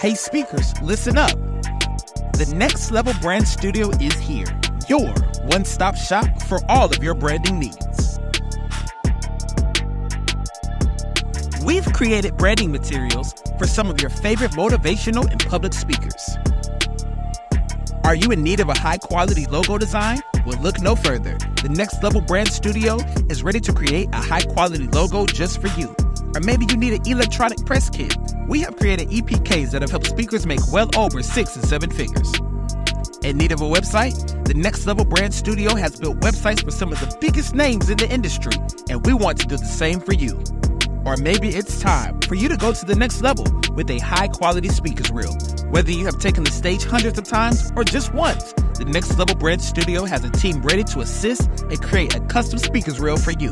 Hey, speakers, listen up. The Next Level Brand Studio is here, your one stop shop for all of your branding needs. We've created branding materials for some of your favorite motivational and public speakers. Are you in need of a high quality logo design? Well, look no further. The Next Level Brand Studio is ready to create a high quality logo just for you. Or maybe you need an electronic press kit. We have created EPKs that have helped speakers make well over six and seven figures. In need of a website? The Next Level Brand Studio has built websites for some of the biggest names in the industry, and we want to do the same for you. Or maybe it's time for you to go to the next level with a high quality speakers reel. Whether you have taken the stage hundreds of times or just once, the Next Level Brand Studio has a team ready to assist and create a custom speakers reel for you.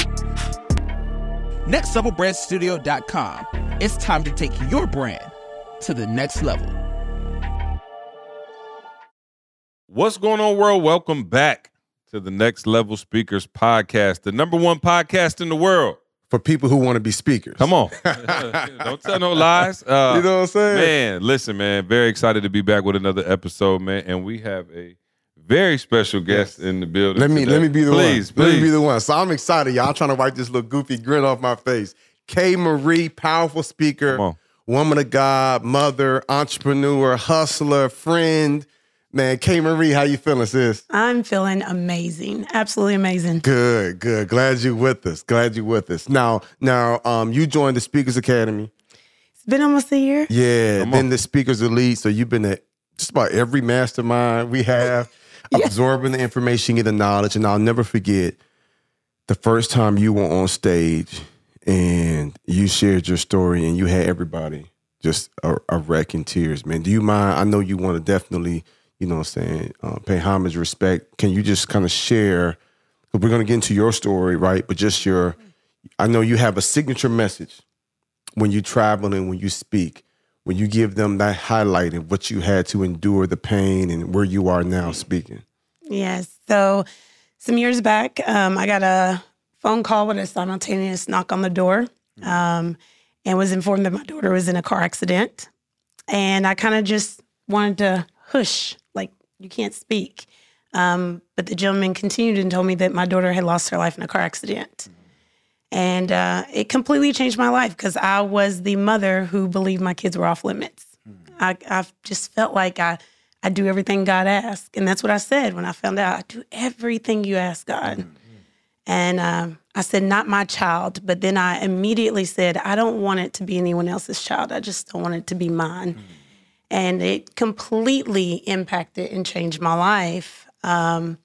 NextLevelBrandStudio.com. It's time to take your brand to the next level. What's going on, world? Welcome back to the Next Level Speakers podcast, the number one podcast in the world. for people who want to be speakers. Come on. Don't tell no lies. Uh, You know what I'm saying? Man, listen, man. Very excited to be back with another episode, man. And we have a very special guest in the building. Let me today. let me be the please, one. Please, Let me be the one. So I'm excited, y'all. I'm trying to wipe this little goofy grin off my face. K Marie, powerful speaker, woman of God, mother, entrepreneur, hustler, friend. Man, K Marie, how you feeling, sis? I'm feeling amazing. Absolutely amazing. Good, good. Glad you're with us. Glad you're with us. Now, now, um, you joined the Speakers Academy. It's been almost a year. Yeah, Come then on. the Speakers Elite. So you've been at just about every mastermind we have, absorbing the information, getting the knowledge. And I'll never forget the first time you were on stage and you shared your story and you had everybody just a, a wreck in tears, man. Do you mind? I know you want to definitely, you know what I'm saying, uh, pay homage, respect. Can you just kind of share? We're going to get into your story, right? But just your, I know you have a signature message when you travel and when you speak, when you give them that highlight of what you had to endure, the pain, and where you are now speaking. Yes. So some years back, um, I got a phone call with a simultaneous knock on the door um, and was informed that my daughter was in a car accident. And I kind of just wanted to hush, like, you can't speak. Um, but the gentleman continued and told me that my daughter had lost her life in a car accident. And uh, it completely changed my life because I was the mother who believed my kids were off limits. I, I just felt like I, I do everything God asked. And that's what I said when I found out. I do everything you ask God. And um, I said, not my child. But then I immediately said, I don't want it to be anyone else's child. I just don't want it to be mine. And it completely impacted and changed my life. Um,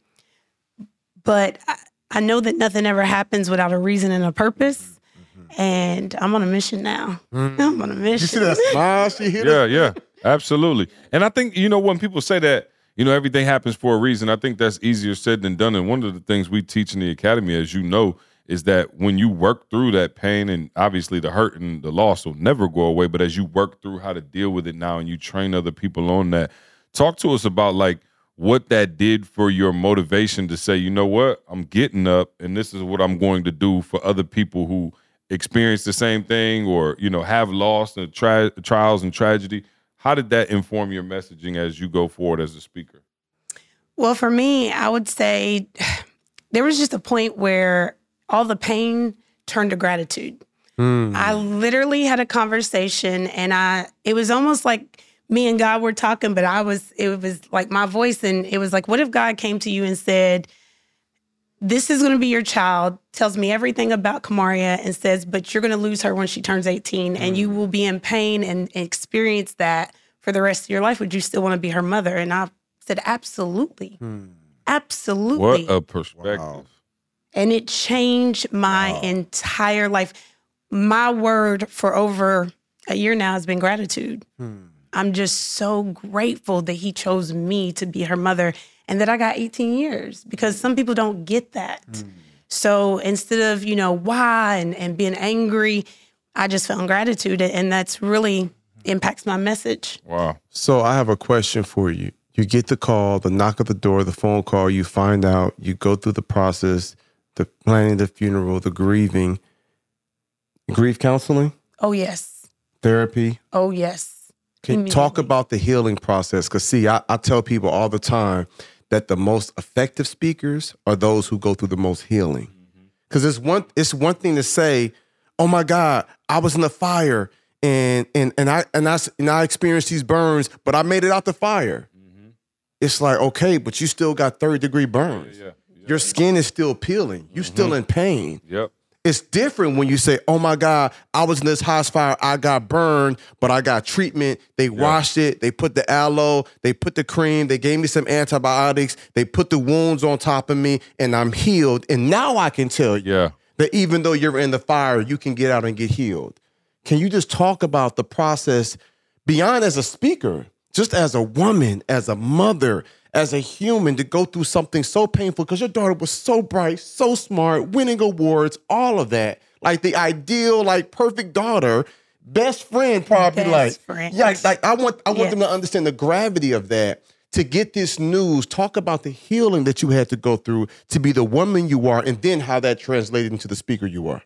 but I, I know that nothing ever happens without a reason and a purpose. Mm-hmm. And I'm on a mission now. Mm. I'm on a mission. You see that smile she hit? Yeah, yeah, absolutely. And I think you know when people say that, you know, everything happens for a reason. I think that's easier said than done. And one of the things we teach in the academy, as you know, is that when you work through that pain and obviously the hurt and the loss will never go away, but as you work through how to deal with it now and you train other people on that, talk to us about like what that did for your motivation to say, you know what, I'm getting up and this is what I'm going to do for other people who experience the same thing or you know have lost and tri- trials and tragedy. How did that inform your messaging as you go forward as a speaker? Well, for me, I would say there was just a point where all the pain turned to gratitude. Hmm. I literally had a conversation and I it was almost like me and God were talking, but I was it was like my voice and it was like, what if God came to you and said, This is gonna be your child, tells me everything about Kamaria and says, but you're gonna lose her when she turns 18 and you mm. will be in pain and, and experience that for the rest of your life. Would you still want to be her mother? And I said, Absolutely. Hmm. Absolutely. what a perspective Wow. and it changed my entire life. My word for over a year now has been gratitude. Hmm. I'm just so grateful that he chose me to be her mother and that I got 18 years because some people don't get that. Mm. So instead of, you know, why and, and being angry, I just found gratitude and that's really impacts my message. wow So I have a question for you. You get the call, the knock at the door, the phone call, you find out, you go through the process, the planning the funeral, the grieving, grief counseling, Oh, yes. therapy. Oh, yes. Can you talk about the healing process? Because see, I, I tell people all the time that the most effective speakers are those who go through the most healing. Because it's one it's one thing to say, "Oh my God, I was in the fire and and and I and I and I experienced these burns, but I made it out the fire." It's like okay, but you still got third degree burns. Yeah. Your skin is still peeling. You're still in pain Yep. It's different when you say, "Oh my God, I was in this house fire. I got burned, but I got treatment. They washed it. They put the aloe. They put the cream. They gave me some antibiotics. They put the wounds on top of me, and I'm healed. And now I can tell you Yeah. that even though you're in the fire, you can get out and get healed. Can you just talk about the process beyond as a speaker, just as a woman, as a mother, as a human to go through something so painful because your daughter was so bright, so smart, winning awards, all of that. Like the ideal, like perfect daughter, best friend, probably Best like friend. yeah, like I want I want them to understand the gravity of that. To get this news, talk about the healing that you had to go through to be the woman you are, and then how that translated into the speaker you are.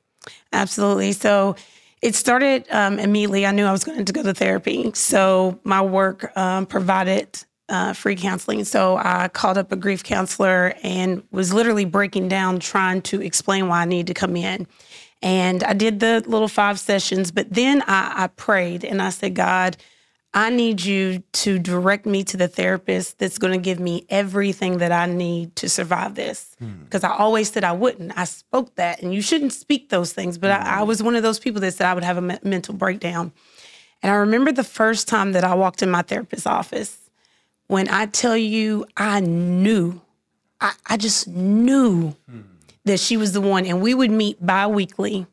Absolutely. So it started um, immediately. I knew I was going to go to therapy. So my work um, provided uh, free counseling. So I called up a grief counselor and was literally breaking down, trying to explain why I needed to come in. And I did the little five sessions, but then I, I prayed and I said, God, I need you to direct me to the therapist that's going to give me everything that I need to survive this. Because I always said I wouldn't. I spoke that, and you shouldn't speak those things. But I, I was one of those people that said I would have a me- mental breakdown. And I remember the first time that I walked in my therapist's office when I tell you, I knew, I, I just knew that she was the one. And we would meet bi weekly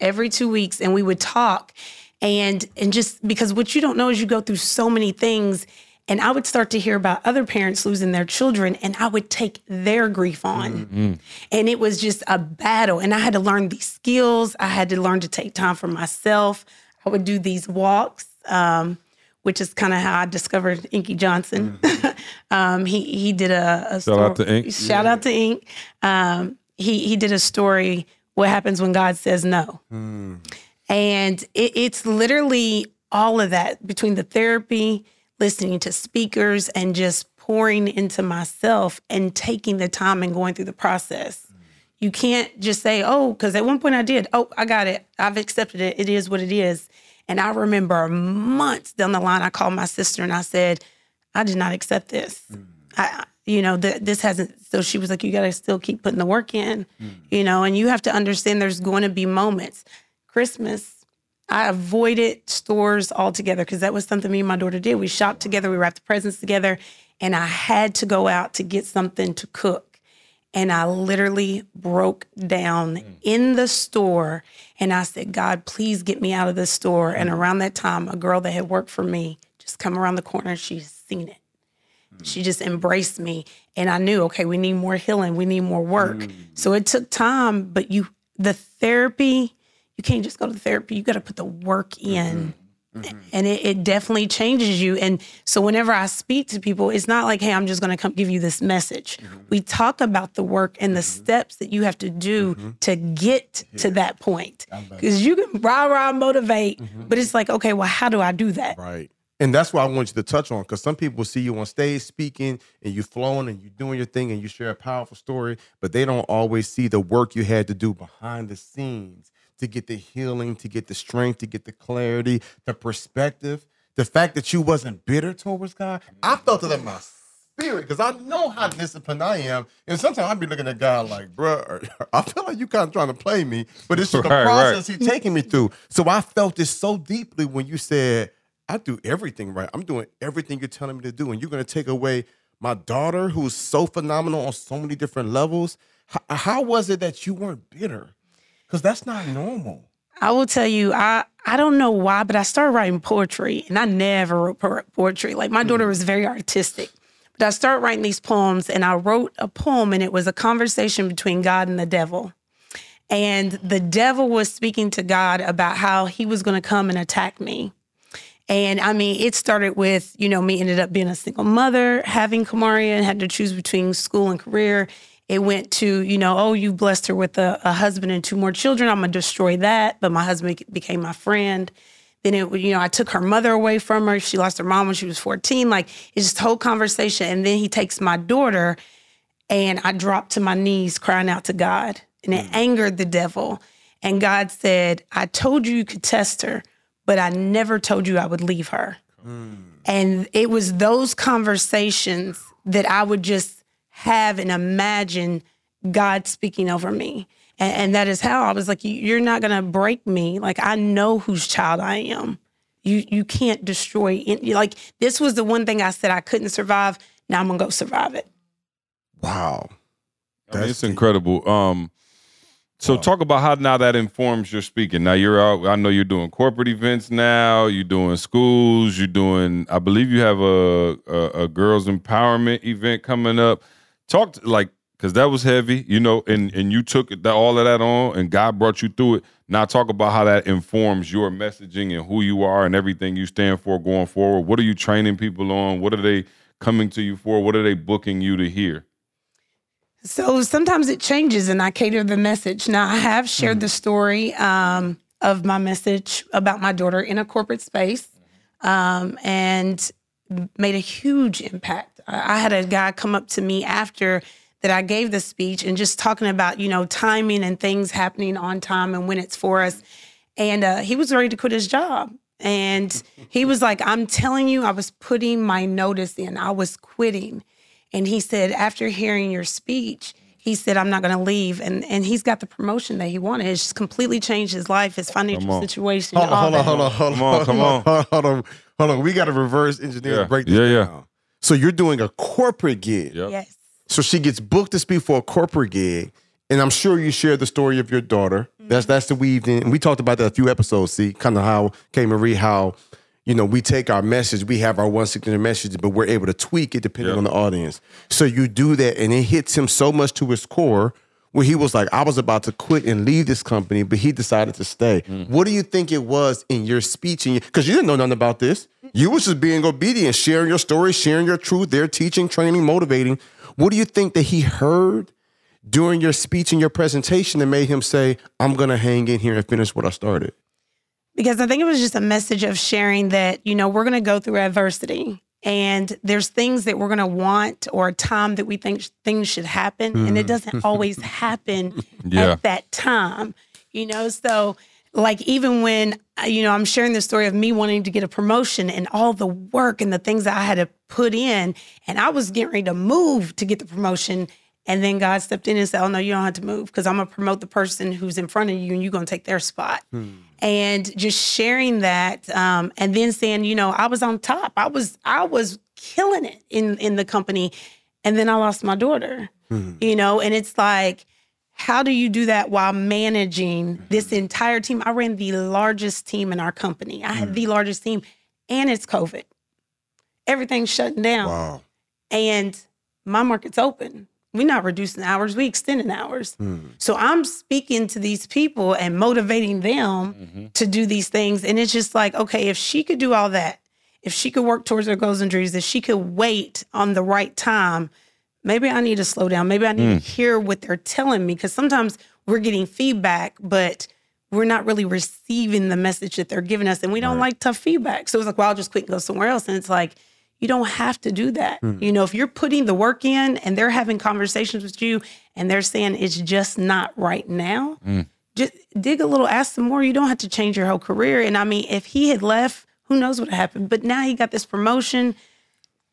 every two weeks and we would talk. And and just because what you don't know is you go through so many things. And i would start to hear about other parents losing their children and i would take their grief on. And it was just a battle. And i had to learn these skills. I had to learn to take time for myself. I would do these walks um, which is kind of how I discovered Inky Johnson. um, he he did a, a Shout out to Ink. Shout out to Ink. Um, he he did a story. What happens when God says no? And it, it's literally all of that between the therapy, listening to speakers, and just pouring into myself and taking the time and going through the process. You can't just say, oh, because at one point I did. Oh, I got it. I've accepted it. It is what it is. And I remember months down the line, I called my sister and I said, I did not accept this. Mm. I, you know, th- this hasn't. So she was like, you got to still keep putting the work in, mm. you know, and you have to understand there's going to be moments. Christmas, I avoided stores altogether because that was something me and my daughter did. We shopped together, we wrapped the presents together, and I had to go out to get something to cook. And I literally broke down in the store and I said, God, please get me out of this store. And mm. around that time, a girl that had worked for me just come around the corner she's seen it. Mm. She just embraced me. And I knew, okay, we need more healing, we need more work. Mm. So it took time, but you, the therapy, you can't just go to the therapy. You got to put the work mm-hmm. in. Mm-hmm. And it, it definitely changes you. And so whenever I speak to people, it's not like, hey, I'm just going to come give you this message. Mm-hmm. We talk about the work and the mm-hmm. steps that you have to do to get to that point. Because you can rah rah motivate, but it's like, okay, well, how do I do that? Right. And that's what I want you to touch on because some people see you on stage speaking and you're flowing and you're doing your thing and you share a powerful story, but they don't always see the work you had to do behind the scenes to get the healing, to get the strength, to get the clarity, the perspective, the fact that you wasn't bitter towards God. I felt it in my spirit because I know how disciplined I am. And sometimes I'd be looking at God like, bruh, I feel like you kind of trying to play me, but it's just the Right, right. process he's taking me through. So I felt this so deeply when you said, I do everything right. I'm doing everything you're telling me to do. And you're going to take away my daughter, who's so phenomenal on so many different levels. How, how was it that you weren't bitter? Because that's not normal. I will tell you, I I don't know why, but I started writing poetry, and I never wrote po- poetry. Like my daughter mm. was very artistic, but I started writing these poems, and I wrote a poem, and it was a conversation between God and the devil. And the devil was speaking to God about how he was going to come and attack me. And I mean, it started with, you know, me ended up being a single mother, having Kamaria, and had to choose between school and career. It went to, you know, oh, you blessed her with a, a husband and two more children. I'm going to destroy that. But my husband became my friend. Then it, you know, I took her mother away from her. She lost her mom when she was 14. Like it's just whole conversation. And then he takes my daughter and I dropped to my knees crying out to God. And it mm. angered the devil. And God said, I told you you could test her, but I never told you I would leave her. Mm. And it was those conversations that I would just have and imagine God speaking over me. And, and that is how I was like, "You- you're not going to break me. Like, I know whose child I am. You, you can't destroy it. Like, this was the one thing I said I couldn't survive. Now I'm going to go survive it. Wow. I mean, That's it's incredible. Um, so talk about how now that informs your speaking. Now you're out. I know you're doing corporate events now. You're doing schools. You're doing. I believe you have a a, a girls empowerment event coming up. Talk to, like because that was heavy, you know, and and you took that, all of that on, and God brought you through it. Now talk about how that informs your messaging and who you are and everything you stand for going forward. What are you training people on? What are they coming to you for? What are they booking you to hear? So sometimes it changes and I cater the message. Now, I have shared the story um, of my message about my daughter in a corporate space um, and made a huge impact. I I had a guy come up to me after that I gave the speech and just talking about, you know, timing and things happening on time and when it's for us. And uh, he was ready to quit his job. And he was like, I'm telling you, I was putting my notice in, I was quitting. And he said, after hearing your speech, he said, I'm not going to leave. And and he's got the promotion that he wanted. It's just completely changed his life, his financial situation. Hold on, all hold on, hold on, hold on, Come on, come hold on, hold on, hold on. We got to reverse engineer Yeah. and break this Yeah, yeah. Down. So you're doing a corporate gig. Yep. Yes. So she gets booked to speak for a corporate gig, and I'm sure you shared the story of your daughter. That's mm-hmm. that's the weaved in. And we talked about that a few episodes. See, kind of how K Marie, how you know we take our message, we have our one signature message, but we're able to tweak it depending Yeah. on the audience. So you do that, and it hits him so much to his core. Where he was like, I was about to quit and leave this company, but he decided to stay. Mm. What do you think it was in your speech? And your Because you didn't know nothing about this. You was just being obedient, sharing your story, sharing your truth. They're teaching, training, motivating. What do you think that he heard during your speech and your presentation that made him say, I'm going to hang in here and finish what I started? because I think it was just a message of sharing that, you know, we're going to go through adversity and there's things that we're going to want or a time that we think sh- things should happen and it doesn't always happen Yeah. at that time, you know? So, like, even when, uh, you know, I'm sharing the story of me wanting to get a promotion and all the work and the things that I had to put in, and I was getting ready to move to get the promotion. And then God stepped in and said, Oh, no, you don't have to move because I'm going to promote the person who's in front of you and you're going to take their spot. Hmm. And just sharing that um, and then saying you know i was on top. I was i was killing it in in the company and then i lost my daughter hmm. you know? And it's like how do you do that while managing hmm. this entire team? I ran the largest team in our company. I had the largest team and it's covid. Everything's shutting down. Wow. and my market's open. We're not reducing hours, we extending hours. Hmm. So I'm speaking to these people and motivating them mm-hmm. to do these things. And it's just like, okay, if she could do all that, if she could work towards her goals and dreams, if she could wait on the right time, maybe I need to slow down. Maybe I need to hmm. hear what they're telling me. Because sometimes we're getting feedback, but we're not really receiving the message that they're giving us. And we don't like tough feedback. So it's like, well, I'll just quit and go somewhere else. And it's like, you don't have to do that. Mm-hmm. You know, if you're putting the work in and they're having conversations with you and they're saying it's just not right now, mm. just dig a little, ask some more. You don't have to change your whole career. And I mean, if he had left, who knows what happened? But now he got this promotion,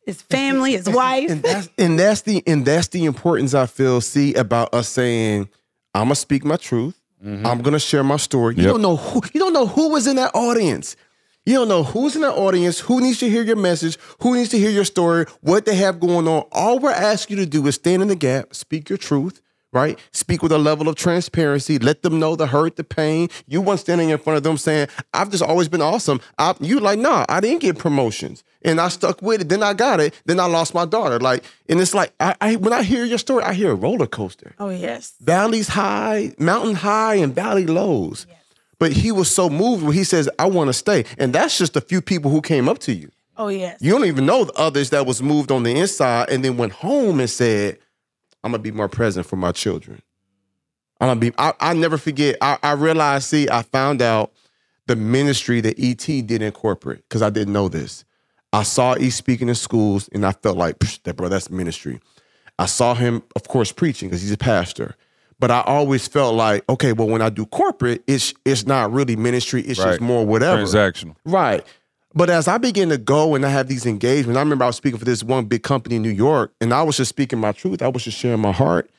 his family, his wife. And that's and that's the and that's the importance I feel see about us saying, I'm gonna speak my truth. Mm-hmm. I'm gonna share my story. You don't know who you don't know who was in that audience. You don't know who's in the audience, who needs to hear your message, who needs to hear your story, what they have going on. All we're asking you to do is stand in the gap, speak your truth, right? Speak with a level of transparency. Let them know the hurt, the pain. You weren't standing in front of them saying, I've just always been awesome. I, you like, nah, I didn't get promotions. And I stuck with it. Then I got it. Then I lost my daughter. Like, and it's like, I, I when I hear your story, I hear a roller coaster oh, yes. valleys high, mountain high, and valley lows. But he was so moved when he says, I want to stay. And that's just a few people who came up to you. Oh, yes. You don't even know the others that was moved on the inside and then went home and said, I'm gonna be more present for my children. I'm gonna be I, I never forget. I, I realized, see, I found out the ministry that ET did in corporate because I didn't know this. I saw E speaking in schools and I felt like that bro, that's ministry. I saw him, of course, preaching because he's a pastor. But I always felt like, okay, well, when I do corporate, it's it's not really ministry. It's Right. just more whatever. Transactional. Right. But as I begin to go and I have these engagements, I remember I was speaking for this one big company in New York, and I was just speaking my truth. I was just sharing my heart.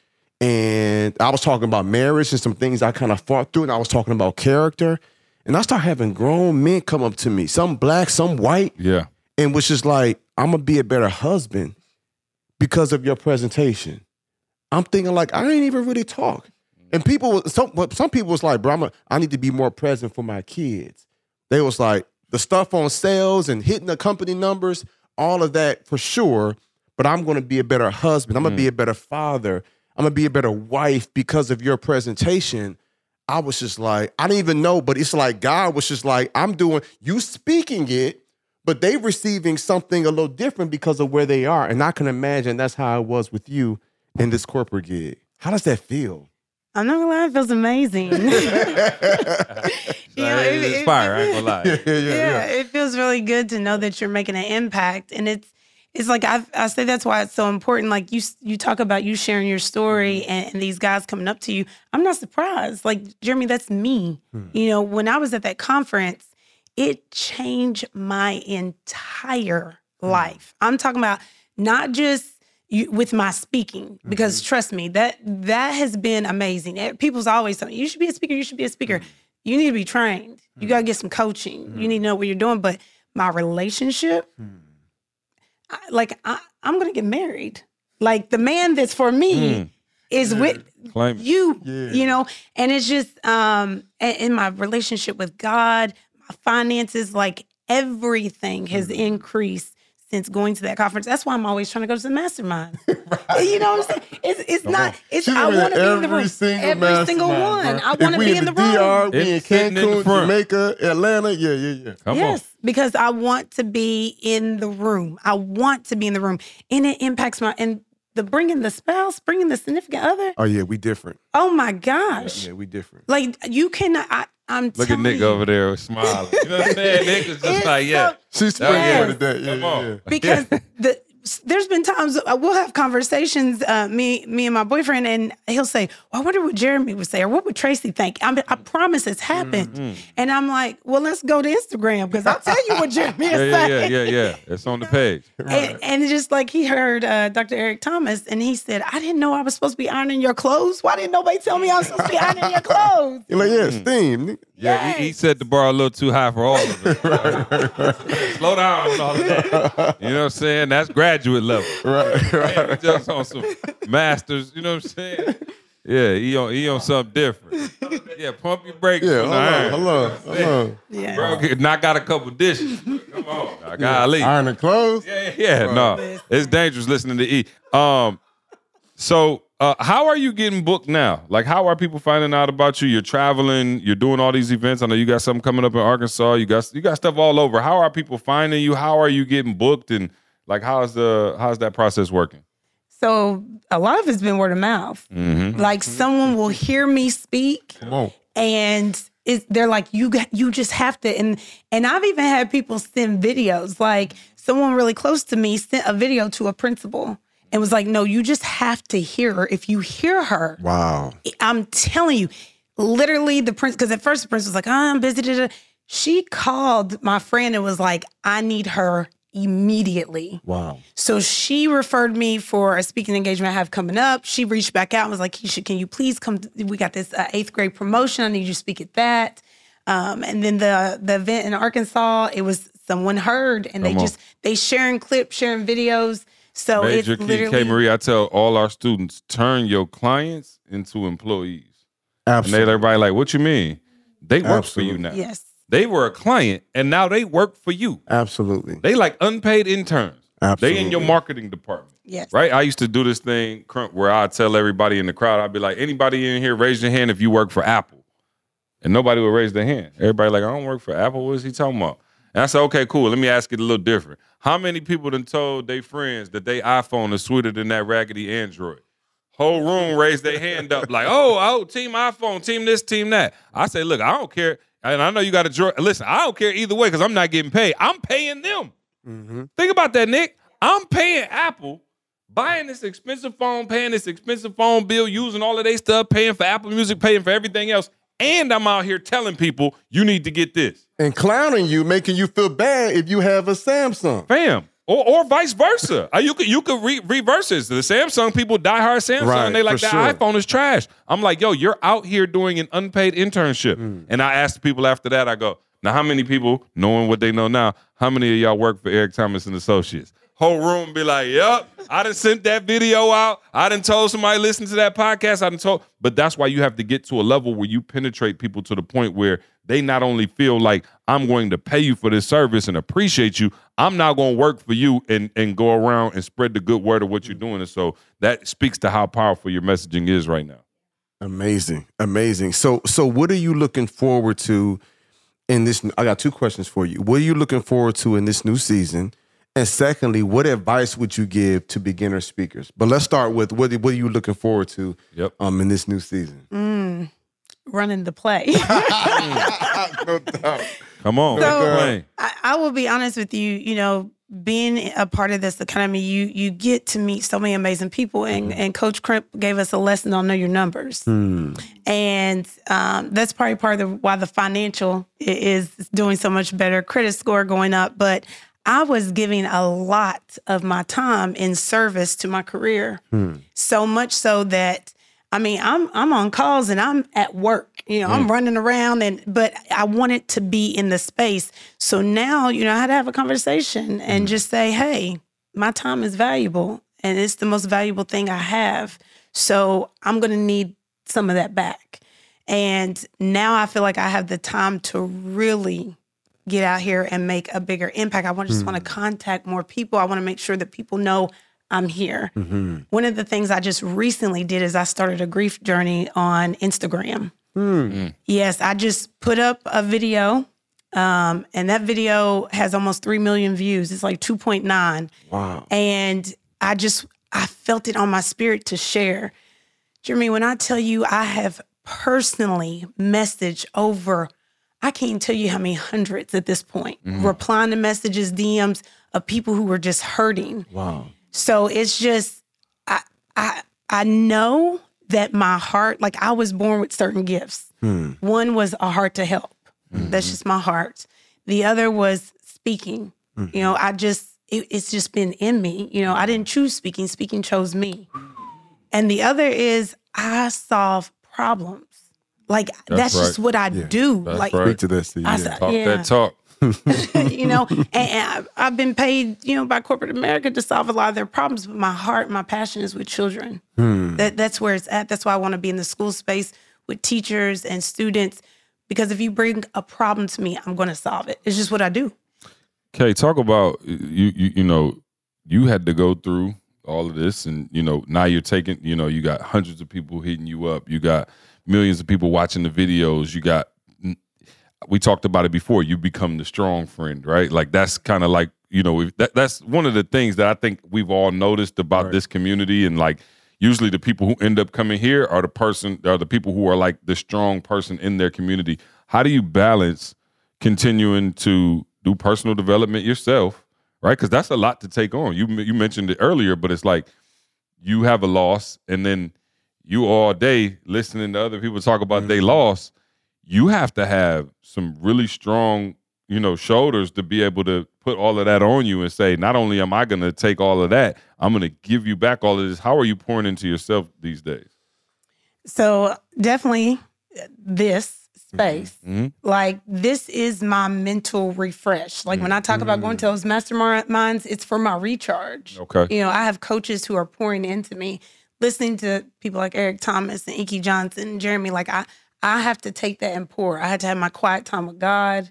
And I was talking about marriage and some things I kind of fought through, and I was talking about character. And I started having grown men come up to me, some black, some white, Yeah. and was just like, I'm gonna be a better husband because of your presentation. I'm thinking like I ain't even really talk. And people, some some people was like, bro, I'm a, I need to be more present for my kids. They was like the stuff on sales and hitting the company numbers, all of that for sure. But I'm gonna be a better husband. I'm gonna be mm. a better father. I'm gonna be a better wife because of your presentation. I was just like, I didn't even know, but it's like God was just like, I'm doing you speaking it, but they receiving something a little different because of where they are. And I can imagine that's how it was with you in this corporate gig. How does that feel? I'm not gonna lie, it feels amazing. You know, it- it's it- fire. I ain't gonna lie. yeah, it feels really good to know that you're making an impact, and it's it's like I I say that's why it's so important. Like you you talk about you sharing your story mm-hmm. and, and these guys coming up to you. I'm not surprised. Like Jeremy, that's me. Hmm. You know, when I was at that conference, it changed my entire hmm. life. I'm talking about not just you, with my speaking because trust me that that has been amazing. Eh, people's always telling me you should be a speaker you should be a speaker. You need to be trained. You got to get some coaching. You need to know what you're doing but my relationship I, like I, i'm gonna get married. Like the man that's for me is with Claim. you Yeah. you know? And it's just um in my relationship with god my finances like everything has Mm-hmm. increased since going to that conference that's why i'm always trying to go to the mastermind you know what i'm saying it's, it's not it's i want to be in the room single every single one bro. i want to be in the, room DR, we in It's sitting in Cancun, front. Jamaica, Atlanta. Yeah, yeah, yeah. Come yes, because I want to be in the room. I want to be in the room, and it impacts my and the bringing the spouse, bringing the significant other. Oh yeah, we different. Oh my gosh! Yeah, we different. Like you cannot. I, I'm Look at Nick you, over there smiling. You know what I'm saying? Nick is just It's like, yeah. so- She's Oh, yeah. springboarded that. Yeah, Come yeah, on. yeah. because the there's been times uh, we'll have conversations, uh, me me and my boyfriend, and he'll say, well, "I wonder what Jeremy would say, or what would Tracy think." I, mean, I promise it's happened, Mm-hmm. and I'm like, "Well, let's go to Instagram because I'll tell you what Jeremy is Yeah, yeah, yeah, saying." yeah, yeah. It's on the page. And, and it's just like he heard uh, Dr. Eric Thomas, and he said, "I didn't know I was supposed to be ironing your clothes. Why didn't nobody tell me I was supposed to be ironing your clothes?" You're like, yeah, Mm. steam. Yeah, he, he set the bar a little too high for all of us. Slow down all of that. You know what I'm saying? That's graduate level. Right, right. Man, just on some masters. You know what I'm saying? Yeah, he on he on something different. Yeah, pump your brakes. Yeah, on hold on, hold on, hold on. Yeah. Bro, get- knock out a couple dishes. Come on, I got to golly. Ironing clothes. Yeah, yeah, yeah. No, it's dangerous listening to E. Um, so uh, how are you getting booked now? Like, how are people finding out about you? You're traveling. You're doing all these events. I know you got something coming up in Arkansas. You got you got stuff all over. How are people finding you? How are you getting booked? And like, how's the how's that process working? So a lot of it's been word of mouth. Mm-hmm. Like someone will hear me speak, and it, they're like, "You got, you just have to." And and I've even had people send videos. Like someone really close to me sent a video to a principal and was like, "No, you just have to hear her. If you hear her, Wow. I'm telling you, literally the prince, because at first the prince was like, oh, I'm busy. da, da." She called my friend and was like, I need her immediately. Wow. So she referred me for a speaking engagement I have coming up. She reached back out and was like, Keisha, can you please come? We got this uh, eighth grade promotion. I need you to speak at that. Um, and then the the event in Arkansas, it was someone heard and they on. just they sharing clips, sharing videos. So Major it's Key literally K Marie, I tell all our students, turn your clients into employees. Absolutely. And they Absolutely. everybody like, what you mean? They work for you now. yes. They were a client and now they work for you. Absolutely. They like unpaid interns. Absolutely. They in your marketing department. Yes. Right? I used to do this thing where I tell everybody in the crowd, I'd be like, anybody in here, raise your hand if you work for Apple. And nobody would raise their hand. Everybody like, I don't work for Apple. What is he talking about? And I said, okay, cool. Let me ask it a little different. How many people done told their friends that they iPhone is sweeter than that raggedy Android? Whole room raised their hand up like, oh, oh, team iPhone, team this, team that. I say, look, I don't care and I know you got to draw. Listen, I don't care either way because I'm not getting paid. I'm paying them. Mm-hmm. Think about that, Nick. I'm paying Apple, buying this expensive phone, paying this expensive phone bill, using all of their stuff, paying for Apple Music, paying for everything else. And I'm out here telling people you need to get this. And clowning you, making you feel bad if you have a Samsung. Fam. Or, or vice versa. Uh, you could you could re- reverse this. The Samsung people die hard Samsung. Right, they like that sure. iPhone is trash. I'm like, yo, you're out here doing an unpaid internship. Hmm. And I asked the people after that, I go, now how many people, knowing what they know now, how many of y'all work for Eric Thomas and Associates? Whole room be like, yep, I done sent that video out. I done told somebody listen to that podcast. I done told, but that's why you have to get to a level where you penetrate people to the point where they not only feel like I'm going to pay you for this service and appreciate you, I'm not going to work for you and and go around and spread the good word of what you're doing. And so that speaks to how powerful your messaging is right now. Amazing, amazing. So, so what are you looking forward to in this? I got two questions for you. What are you looking forward to in this new season? And secondly, what advice would you give to beginner speakers? But let's start with what what are you looking forward to Yep. um in this new season? Mm, running the play. no doubt. Come on, So- I, I will be honest with you. You know, being a part of this economy, you you get to meet so many amazing people, and mm-hmm. and Coach Crimp gave us a lesson on know your numbers, hmm. and um, that's probably part of the, why the financial is doing so much better. Credit score going up, but I was giving a lot of my time in service to my career, hmm. so much so that. I mean, I'm I'm on calls and I'm at work. You know, I'm mm. running around and but I wanted to be in the space. So now, you know, I had to have a conversation and mm. just say, "Hey, my time is valuable and it's the most valuable thing I have. So I'm going to need some of that back." And now I feel like I have the time to really get out here and make a bigger impact. I want just want to mm. contact more people. I want to make sure that people know I'm here. Mm-hmm. One of the things I just recently did is I started a grief journey on Instagram. Hmm. Mm. Yes, I just put up a video, um, and that video has almost 3 million views. It's like 2.9. Wow. And I just, I felt it on my spirit to share. Jeremy, when I tell you I have personally messaged over, I can't tell you how many hundreds at this point, mm-hmm. replying to messages, DMs of people who were just hurting. Wow. So it's just I I I know that my heart, like I was born with certain gifts. Hmm. One was a heart to help. Hmm. That's just my heart. The other was speaking. Hmm. You know, I just it, it's just been in me. You know, I didn't choose speaking. Speaking chose me. And the other is I solve problems. Like that's, right. just what I do. That's like right. Speak to this. I Yeah. Talk Yeah. that talk. you know, and, I've been paid, you know, by corporate America to solve a lot of their problems. But my heart, my passion is with children. Hmm. That that's where it's at. That's why I want to be in the school space with teachers and students. Because if you bring a problem to me, I'm going to solve it. It's just what I do. Okay, talk about you, you. You know, you had to go through all of this, and you know now you're taking. You know, you got hundreds of people hitting you up. You got millions of people watching the videos. You got. We talked about it before. You become the strong friend, right? Like that's kind of like you know that, that's one of the things that I think we've all noticed about this community, and like usually the people who end up coming here are the person are the people who are like the strong person in their community. How do you balance continuing to do personal development yourself, right? Because that's a lot to take on. You you mentioned it earlier, but it's like you have a loss, and then you all day listening to other people talk about they mm-hmm. loss. You have to have some really strong, you know, shoulders to be able to put all of that on you and say, not only am I going to take all of that, I'm going to give you back all of this. How are you pouring into yourself these days? So definitely this space. Mhm. Like this is my mental refresh. Like when I talk about going to those masterminds, it's for my recharge. Okay. You know, I have coaches who are pouring into me, listening to people like Eric Thomas and Inky Johnson and Jeremy. Like I, I have to take that and pour. I had to have my quiet time with God.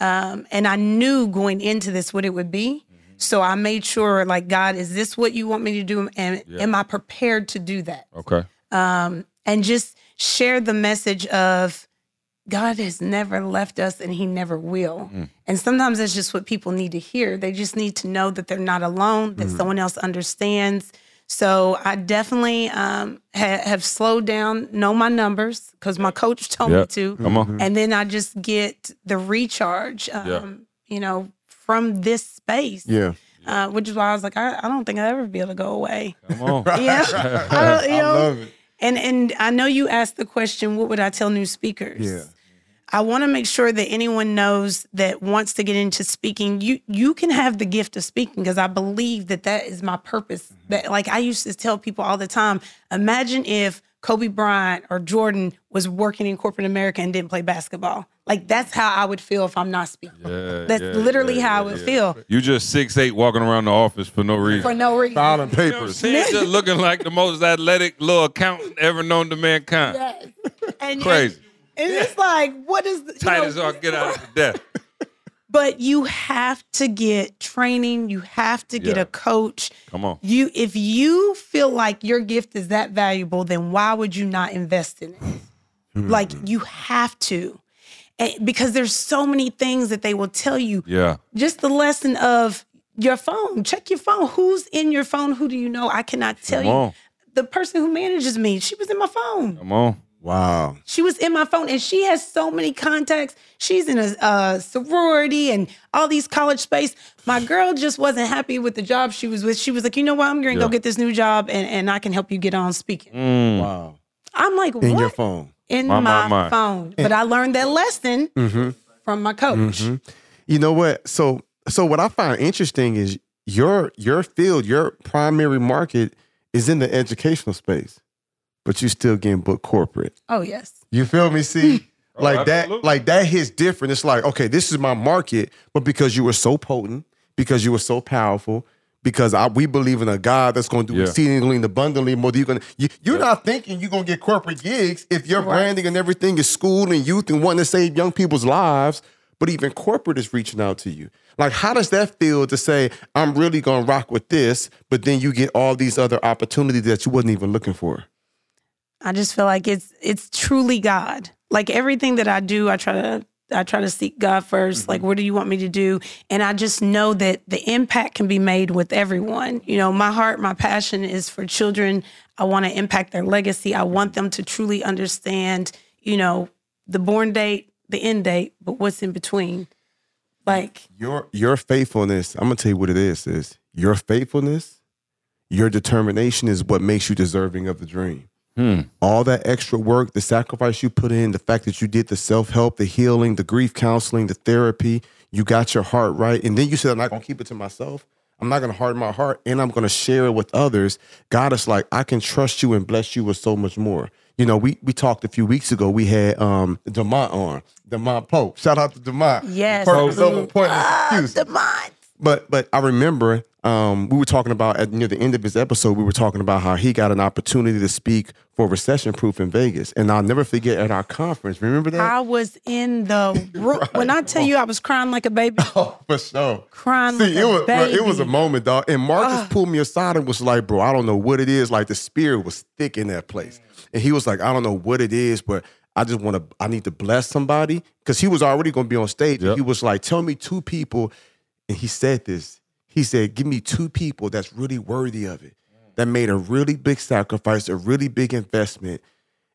Um, and I knew going into this what it would be. So I made sure, like, God, is this what you want me to do? And am I prepared to do that? Okay. um, and just share the message of God has never left us and he never will. And sometimes that's just what people need to hear. They just need to know that they're not alone, that someone else understands. So I definitely um, ha- have slowed down, know my numbers because my coach told me to, Come on. and then I just get the recharge. Um, Yeah. You know, from this space. Yeah. Uh, which is why I was like, I, I don't think I'll ever be able to go away. Come on. Yeah, I don't, you I love it. and and I know you asked the question, what would I tell new speakers? Yeah. I want to make sure that anyone knows that wants to get into speaking, you you can have the gift of speaking because I believe that that is my purpose. Mm-hmm. That like I used to tell people all the time, imagine if Kobe Bryant or Jordan was working in corporate America and didn't play basketball. Like that's how I would feel if I'm not speaking. Yeah, That's yeah, literally yeah, how I would yeah. feel You just six eight walking around the office for no reason. for no reason. Filing You know papers. saying? just looking like the most athletic little accountant ever known to mankind. Yes. And, Crazy. And, it's like, what is the, you Tight know, as all get out of the death. But you have to get training. You have to get Yeah. a coach. Come on. You, if you feel like your gift is that valuable, then why would you not invest in it? Hmm. Like you have to, And- because there's so many things that they will tell you. Yeah. Just the lesson of your phone. Check your phone. Who's in your phone? Who do you know? I cannot tell Come you. on. The person who manages me, she was in my phone. Come on. Wow. She was in my phone and she has so many contacts. She's in a uh, sorority and all these college space. My girl just wasn't happy with the job she was with. She was like, you know what? I'm going to Yeah. go get this new job and, and I can help you get on speaking. Mm. Wow. I'm like, In what? your phone. In My, my, my, my. phone. But I learned that lesson Mm-hmm. from my coach. You know what? So so what I find interesting is your your field, your primary market is in the educational space, but you still getting booked corporate. Oh, yes. You feel me? See, oh, like that, like that hits different. It's like, okay, this is my market, but because you were so potent, because you were so powerful, because I, we believe in a God that's going to do Yeah. exceedingly and abundantly more. Than you're gonna, you, you're not thinking you're gonna get corporate gigs if your Right. branding and everything is school and youth and wanting to save young people's lives. But even corporate is reaching out to you. Like, how does that feel to say I'm really gonna rock with this, but then you get all these other opportunities that you wasn't even looking for? I just feel like it's it's truly God. Like everything that I do, I try to I try to seek God 1st Like, mm-hmm. what do you want me to do? And I just know that the impact can be made with everyone. You know, my heart, my passion is for children. I want to impact their legacy. I want them to truly understand, you know, the born date, the end date, but what's in between. Like, Your your faithfulness, I'm gonna tell you what it is, is your faithfulness, your determination is what makes you deserving of the dream. Hmm. All that extra work, the sacrifice you put in, the fact that you did the self-help, the healing, the grief counseling, the therapy, you got your heart right. And then you said, I'm not gonna keep it to myself. I'm not gonna harden my heart and I'm gonna share it with others. God is like, I can trust you and bless you with so much more. You know, we we talked a few weeks ago. We had um Demont on, Demont Pope. Shout out to Demont. Yes. Purpose over point ah, excuse. the mind. But but I remember um, we were talking about at near the end of his episode, we were talking about how he got an opportunity to speak for recession proof in Vegas. And I'll never forget at our conference. Remember that? I was in the room. When I tell you I was crying like a baby, oh, for sure. crying See, like it a was bro, baby. it was a moment, dog. And Marcus pulled me aside and was like, "Bro, I don't know what it is. Like the spirit was thick in that place." And he was like, "I don't know what it is, but I just want to. I need to bless somebody because he was already going to be on stage. Yep. He was like, "Tell me two people," and he said this. He said, "Give me two people that's really worthy of it, that made a really big sacrifice, a really big investment."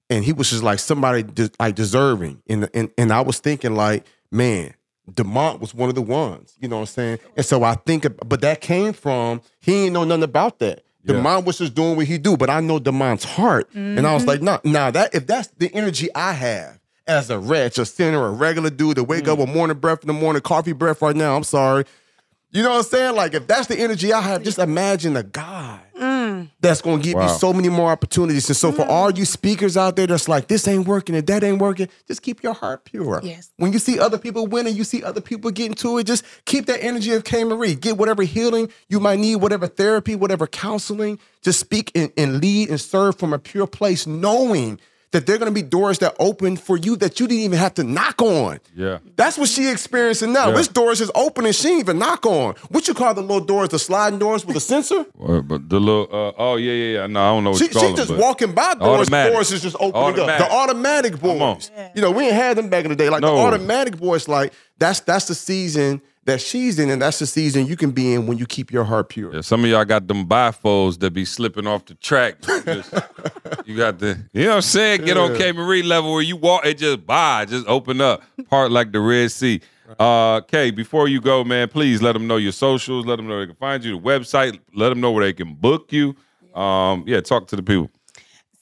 And he was just like somebody de- like deserving. And, and and I was thinking like, man, Demont was one of the ones. You know what I'm saying? And so I think, but that came from he ain't know nothing about that. Yeah. Demont was just doing what he do, but I know Demont's heart, and I was mm-hmm. like, nah, nah, that if that's the energy I have as a wretch, a sinner, a regular dude that wake mm. up with morning breath in the morning, coffee breath right now. I'm sorry. You know what I'm saying? Like if that's the energy I have, just imagine a God that's gonna give Wow. you so many more opportunities. And so for all you speakers out there that's like, this ain't working and that ain't working, just keep your heart pure. Yes. When you see other people winning, you see other people getting to it, just keep that energy of K Marie. Get whatever healing you might need, whatever therapy, whatever counseling. Just speak and, and lead and serve from a pure place, knowing that they're gonna be doors that open for you that you didn't even have to knock on. Yeah. That's what she experiencing now. Yeah. This doors is open and she ain't even knock on. What you call the little doors, the sliding doors with a sensor? Or- But the little, uh, oh yeah, yeah, yeah. No, I don't know what She, you call she just walking by doors. Automatic. Doors is just opening up. The automatic boys. You know, we ain't had them back in the day. Like No. the automatic boys, like that's that's the season that she's in, and that's the season you can be in when you keep your heart pure. Yeah, some of y'all got them bifolds that be slipping off the track. Just- you got the, you know what I'm saying? Get on K Marie level where you walk, it just by, just open up, part like the Red Sea. Uh, Kay, before you go, man, please let them know your socials, let them know they can find you, the website, let them know where they can book you. Um, yeah, talk to the people.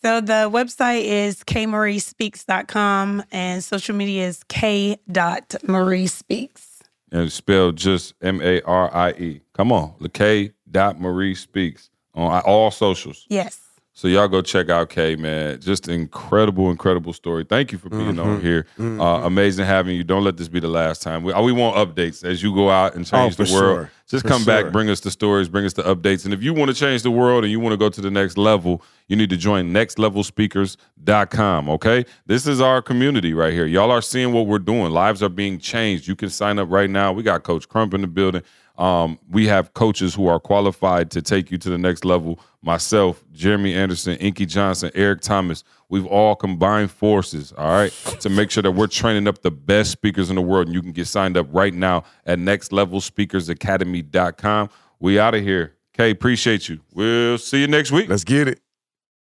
So the website is kmariespeaks.com and social media is k.mariespeaks. And spelled just M A R I E. Come on, K dot Marie speaks on all socials. Yes. So y'all go check out Kay, man. Just incredible, incredible story. Thank you for being on here. Uh, amazing having you. Don't let this be the last time. We, uh, we want updates as you go out and change Oh, the world. sure. Just For come back, bring us the stories, bring us the updates. And if you want to change the world and you want to go to the next level, you need to join nextlevelspeakers.com. Okay. This is our community right here. Y'all are seeing what we're doing. Lives are being changed. You can sign up right now. We got Coach Crump in the building. Um, we have coaches who are qualified to take you to the next level. Myself, Jeremy Anderson, Inky Johnson, Eric Thomas. We've all combined forces, all right, to make sure that we're training up the best speakers in the world. And you can get signed up right now at nextlevelspeakersacademy.com. We out of here. Kay, appreciate you. We'll see you next week. Let's get it.